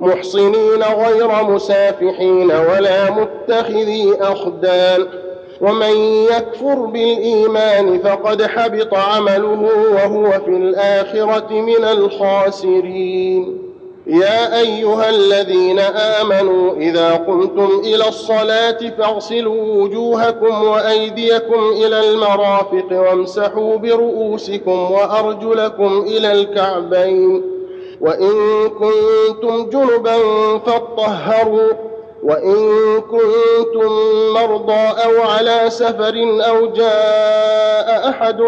محصنين غير مسافحين ولا متخذي أخدان. ومن يكفر بالإيمان فقد حبط عمله وهو في الآخرة من الخاسرين. يا أيها الذين آمنوا إذا قمتم إلى الصلاة فاغسلوا وجوهكم وأيديكم إلى المرافق وامسحوا برؤوسكم وأرجلكم إلى الكعبين. وإن كنتم جنبا فاطهروا وإن كنتم مرضى أو على سفر أو جاء أحد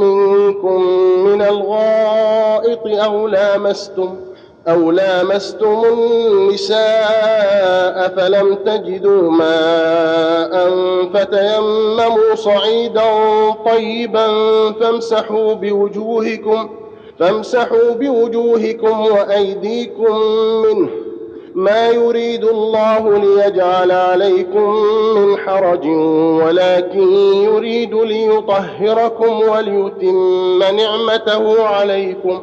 منكم من الغائط أو لامستم أو لامستم النساء فلم تجدوا ماء فتيمموا صعيدا طيبا فامسحوا بوجوهكم ۖ فامسحوا بوجوهكم وأيديكم منه. ما يريد الله ليجعل عليكم من حرج ولكن يريد ليطهركم وليتم نعمته عليكم.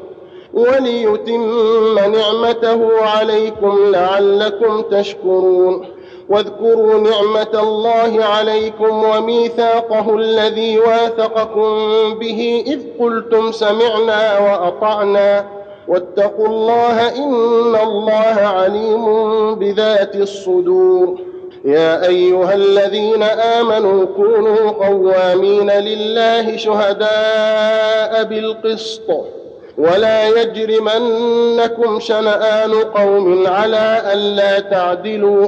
وليتم نعمته عليكم لعلكم تشكرون. واذكروا نعمة الله عليكم وميثاقه الذي واثقكم به إذ قلتم سمعنا وأطعنا. واتقوا الله إن الله عليم بذات الصدور. يا أيها الذين آمنوا كونوا قوامين لله شهداء بالقسط. ولا يجرمنكم شنآن قوم على ألا تعدلوا.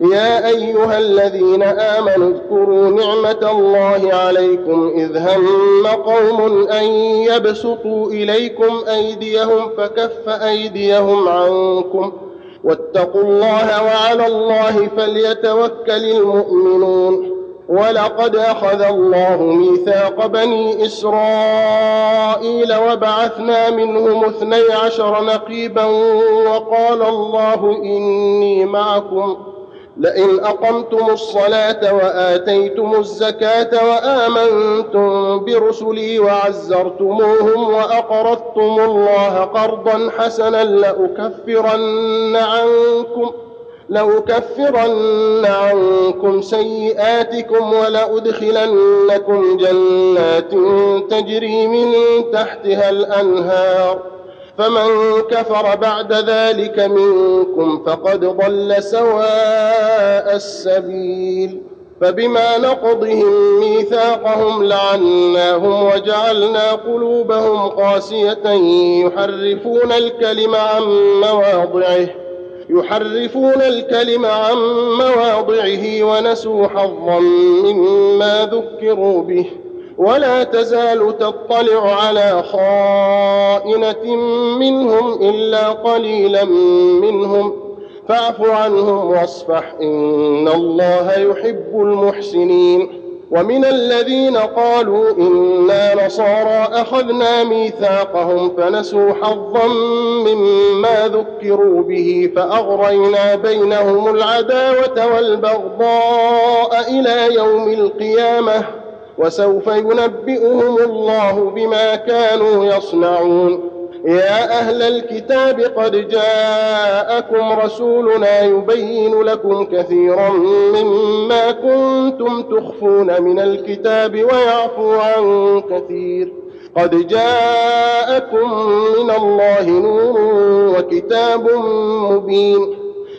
يا أيها الذين آمنوا اذكروا نعمة الله عليكم إذ هم قوم أن يبسطوا إليكم أيديهم فكف أيديهم عنكم واتقوا الله وعلى الله فليتوكل المؤمنون ولقد أخذ الله ميثاق بني إسرائيل وبعثنا منهم اثني عشر نقيبا وقال الله إني معكم لئن أقمتم الصلاة وآتيتم الزكاة وآمنتم برسلي وعزرتموهم وأقرضتم الله قرضا حسنا لأكفرن عنكم لأكفرن عنكم سيئاتكم ولأدخلنكم جنات تجري من تحتها الأنهار فمن كفر بعد ذلك منكم فقد ضل سواء السبيل فبما نقضهم ميثاقهم لعناهم وجعلنا قلوبهم قاسية يحرفون الكلم عن مواضعه يحرفون الكلم عن مواضعه ونسوا حظا مما ذكروا به ولا تزال تطلع على خائنة منهم إلا قليلا منهم. فاعف عنهم واصفح إن الله يحب المحسنين. ومن الذين قالوا إنا نصارى أخذنا ميثاقهم فنسوا حظا مما ذكروا به فأغرينا بينهم العداوة والبغضاء إلى يوم القيامة. وسوف ينبئهم الله بما كانوا يصنعون. يا أهل الكتاب قد جاءكم رسولنا يبين لكم كثيرا مما كنتم تخفون من الكتاب ويعفو عن كثير. قد جاءكم من الله نور وكتاب مبين.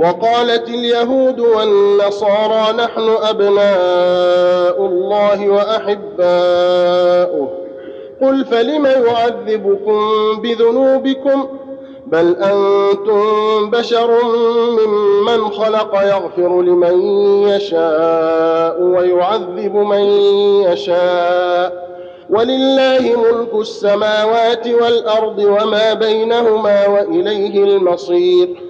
وقالت اليهود والنصارى نحن أبناء الله وأحباؤه. قل فلم يعذبكم بذنوبكم؟ بل أنتم بشر ممن خلق يغفر لمن يشاء ويعذب من يشاء. ولله ملك السماوات والأرض وما بينهما وإليه المصير.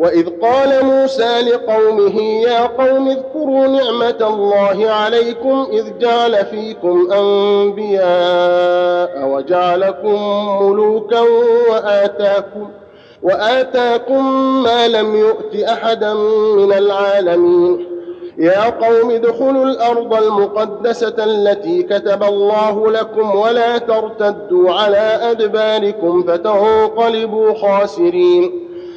وإذ قال موسى لقومه يا قوم اذكروا نعمة الله عليكم إذ جعل فيكم أنبياء وجعلكم ملوكا وآتاكم وآتاكم ما لم يؤت أحدا من العالمين. يا قوم ادخلوا الأرض المقدسة التي كتب الله لكم ولا ترتدوا على أدباركم فتنقلبوا خاسرين.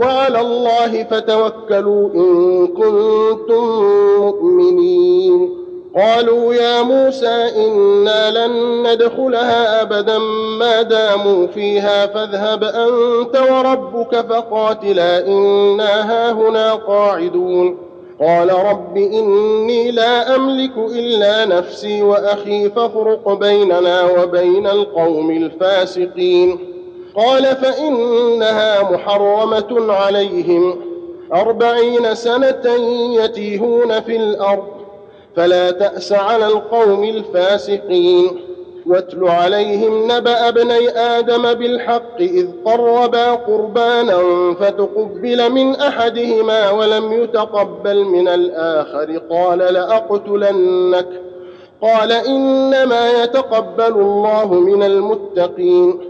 وعلى الله فتوكلوا إن كنتم مؤمنين. قالوا يا موسى إنا لن ندخلها أبدا ما داموا فيها فاذهب أنت وربك فقاتلا إنا هاهنا قاعدون. قال رب إني لا أملك إلا نفسي وأخي فافرق بيننا وبين القوم الفاسقين. قال فإنها محرمة عليهم. أربعين سنة يتيهون في الأرض فلا تأس على القوم الفاسقين. واتل عليهم نبأ ابني آدم بالحق إذ قربا قربانا فتقبل من أحدهما ولم يتقبل من الآخر. قال لأقتلنك. قال إنما يتقبل الله من المتقين.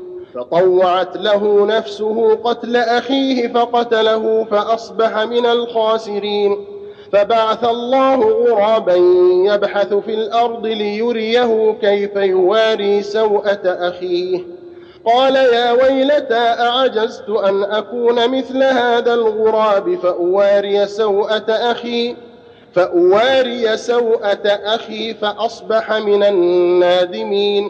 فطوعت له نفسه قتل أخيه فقتله فأصبح من الخاسرين. فبعث الله غرابا يبحث في الأرض ليريه كيف يواري سوءة أخيه. قال يا ويلتى أعجزت أن أكون مثل هذا الغراب فأواري سوءة أخي فأواري سوءة أخي فأصبح من النادمين.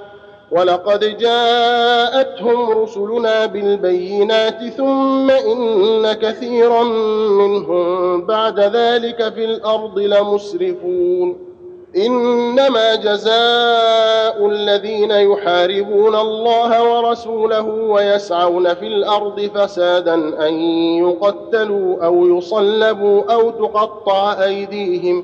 ولقد جاءتهم رسلنا بالبينات ثم إن كثيرا منهم بعد ذلك في الأرض لمسرفون. إنما جزاء الذين يحاربون الله ورسوله ويسعون في الأرض فسادا أن يقتلوا أو يصلبوا أو تقطع أيديهم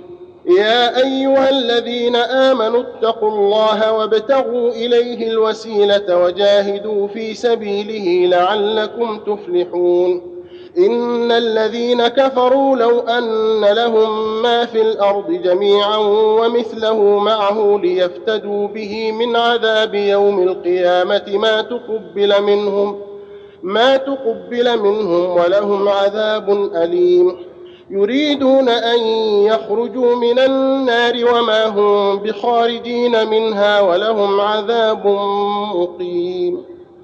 يا أيها الذين آمنوا اتقوا الله وابتغوا إليه الوسيلة وجاهدوا في سبيله لعلكم تفلحون. إن الذين كفروا لو أن لهم ما في الأرض جميعا ومثله معه ليفتدوا به من عذاب يوم القيامة ما تقبل منهم ما تقبل منهم ولهم عذاب أليم. يريدون أن يخرجوا من النار وما هم بخارجين منها ولهم عذاب مقيم.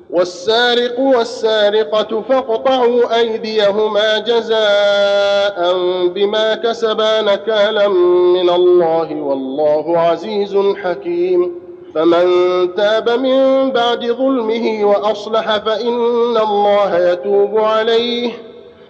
والسارق والسارقة فاقطعوا أيديهما جزاء بما كسبا نكالا من الله والله عزيز حكيم. فمن تاب من بعد ظلمه وأصلح فإن الله يتوب عليه.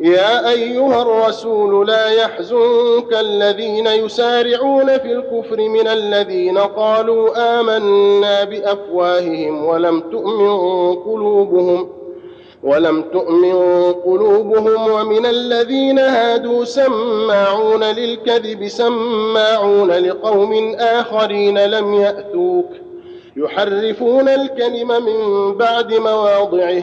يا أيها الرسول لا يحزنك الذين يسارعون في الكفر من الذين قالوا آمنا بأفواههم ولم تؤمن قلوبهم ولم تؤمن قلوبهم ومن الذين هادوا سماعون للكذب سماعون لقوم آخرين لم يأتوك يحرفون الكلم من بعد مواضعه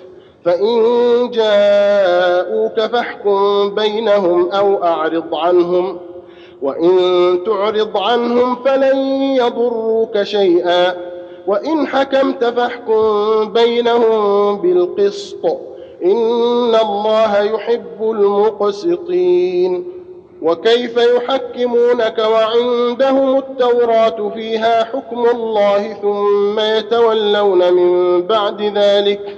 فإن جاءوك فاحكم بينهم أو أعرض عنهم وإن تعرض عنهم فلن يضروك شيئا وإن حكمت فاحكم بينهم بالقسط إن الله يحب المقسطين. وكيف يحكمونك وعندهم التوراة فيها حكم الله ثم يتولون من بعد ذلك؟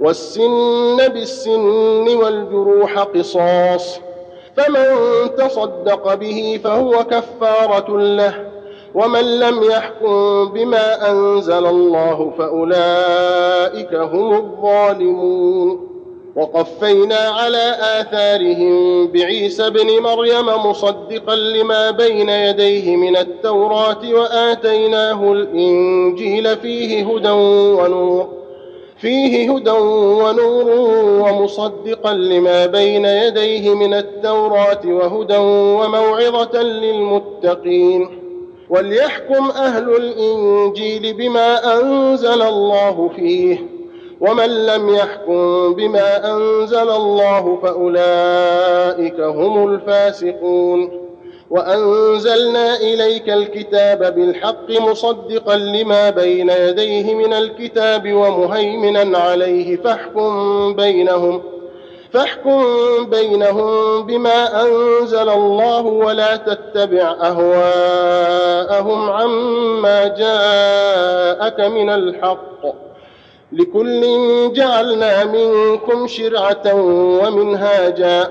والسن بالسن والجروح قصاص فمن تصدق به فهو كفارة له ومن لم يحكم بما أنزل الله فأولئك هم الظالمون. وقفينا على آثارهم بعيسى بن مريم مصدقا لما بين يديه من التوراة وآتيناه الإنجيل فيه هدى ونور. فيه هدى ونور ومصدقا لما بين يديه من التوراة وهدى وموعظة للمتقين. وليحكم أهل الإنجيل بما أنزل الله فيه. ومن لم يحكم بما أنزل الله فأولئك هم الفاسقون. وأنزلنا إليك الكتاب بالحق مصدقا لما بين يديه من الكتاب ومهيمنا عليه فاحكم بينهم ۖ فاحكم بينهم بما أنزل الله ولا تتبع أهواءهم عما جاءك من الحق لكل جعلنا منكم شرعة ومنهاجا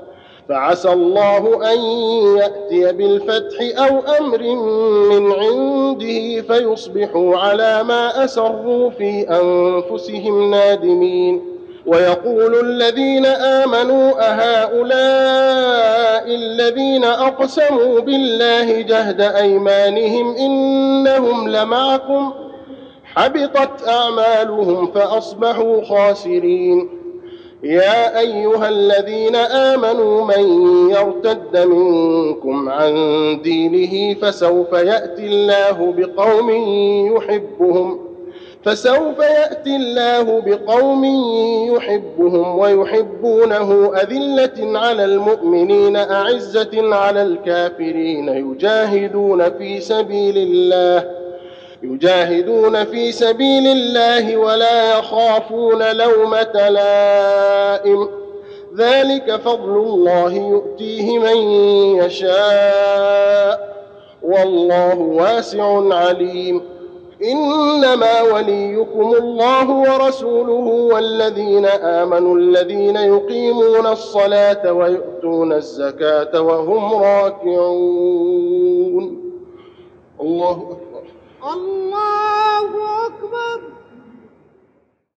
فعسى الله أن يأتي بالفتح أو أمر من عنده فيصبحوا على ما أسروا في أنفسهم نادمين. ويقول الذين آمنوا أهؤلاء الذين أقسموا بالله جهد أيمانهم إنهم لمعكم. حبطت أعمالهم فأصبحوا خاسرين. يا أيها الذين آمنوا من يرتد منكم عن دينه فسوف يأتي الله بقوم يحبهم فسوف يأتي الله بقوم يحبهم ويحبونه أذلة على المؤمنين أعزة على الكافرين يجاهدون في سبيل الله. يجاهدون في سبيل الله ولا يخافون لومة لائم. ذلك فضل الله يؤتيه من يشاء. والله واسع عليم. إنما وليكم الله ورسوله والذين آمنوا الذين يقيمون الصلاة ويؤتون الزكاة وهم راكعون. الله أكبر. الله أكبر.